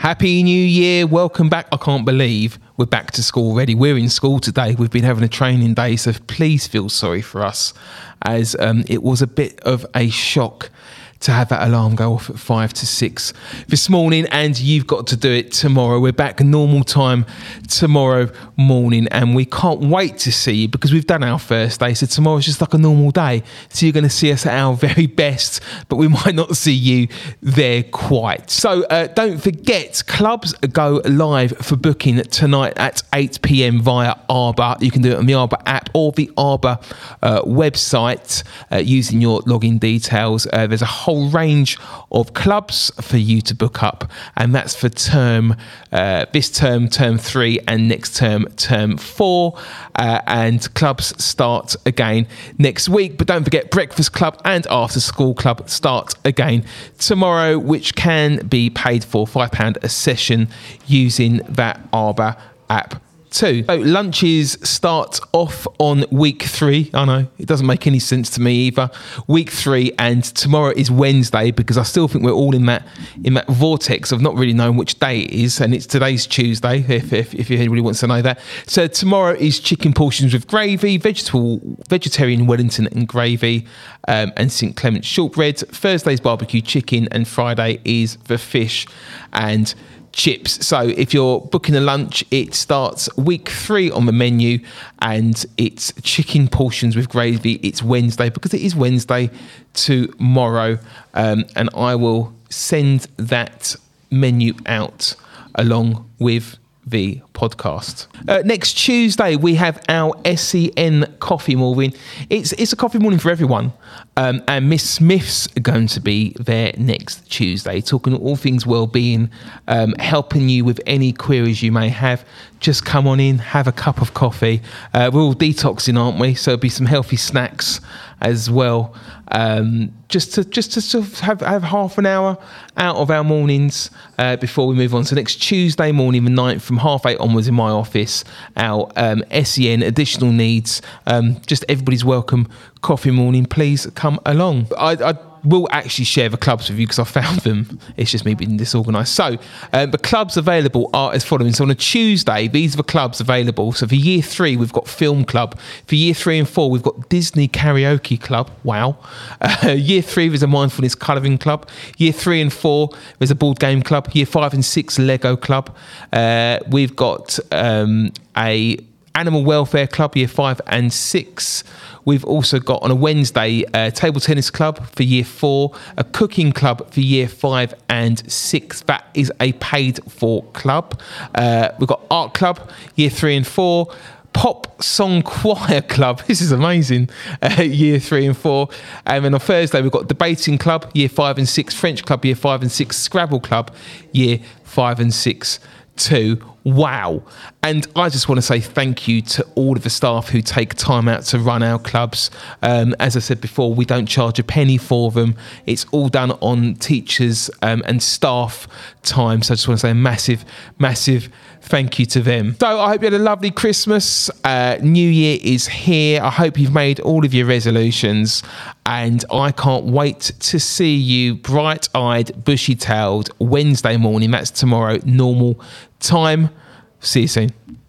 Happy New Year. Welcome back. I can't believe we're back to school already. We're in school today. We've been having a training day, so please feel sorry for us as um, it was a bit of a shock to have that alarm go off at five to six this morning, and you've got to do it tomorrow. We're back normal time tomorrow morning, and we can't wait to see you because we've done our first day. So tomorrow's just like a normal day. So you're going to see us at our very best, but we might not see you there quite. So uh, don't forget, clubs go live for booking tonight at 8 pm via Arbor. You can do it on the Arbor app or the Arbor uh, website uh, using your login details. Uh, there's a whole whole range of clubs for you to book up, and that's for term uh, this term, term three, and next term, term four. Uh, and clubs start again next week. But don't forget, Breakfast Club and After School Club start again tomorrow, which can be paid for £5 a session using that Arbor app two. So lunches start off on week three. I know it doesn't make any sense to me either. Week three, and tomorrow is Wednesday because I still think we're all in that in that vortex of not really knowing which day it is, and it's today's Tuesday. If if, if anybody wants to know that, so tomorrow is chicken portions with gravy, vegetable vegetarian Wellington and gravy, um, and St Clement's shortbread. Thursday's barbecue chicken, and Friday is the fish and chips. So if you're booking a lunch, it starts week three on the menu and it's chicken portions with gravy. It's Wednesday because it is Wednesday tomorrow. Um, and I will send that menu out along with the podcast. Uh, next Tuesday we have our SEN coffee morning. It's it's a coffee morning for everyone, um, and Miss Smith's going to be there next Tuesday, talking all things well-being, um, helping you with any queries you may have. Just come on in, have a cup of coffee. Uh, we're all detoxing, aren't we? So there'll be some healthy snacks as well. Um, just to just to sort of have, have half an hour out of our mornings uh, before we move on. So next Tuesday morning, the 9th, from half eight onwards in my office, our um, SEN additional needs. Um, just everybody's welcome. Coffee morning, please come along. I, I will actually share the clubs with you because I found them. It's just me being disorganised. So um, the clubs available are as following. So on a Tuesday, these are the clubs available. So for year three, we've got Film Club. For year three and four, we've got Disney Karaoke Club. Wow. Uh, year three, there's a Mindfulness Colouring Club. Year three and four, there's a Board Game Club. Year five and six, Lego Club. Uh, we've got um, a Animal Welfare Club, year five and six. We've also got on a Wednesday a table tennis club for year four, a cooking club for year five and six. That is a paid for club. Uh, we've got art club, year three and four. Pop Song Choir Club. This is amazing. Uh, year three and four. And then on Thursday, we've got Debating Club, year five and six. French Club, year five and six. Scrabble Club, year five and six to wow. And I just want to say thank you to all of the staff who take time out to run our clubs. Um, as I said before, we don't charge a penny for them. It's all done on teachers um, and staff time. So I just want to say a massive, massive thank you to them. So I hope you had a lovely Christmas. Uh, New Year is here. I hope you've made all of your resolutions. And I can't wait to see you bright eyed, bushy tailed Wednesday morning. That's tomorrow, normal time. See you soon.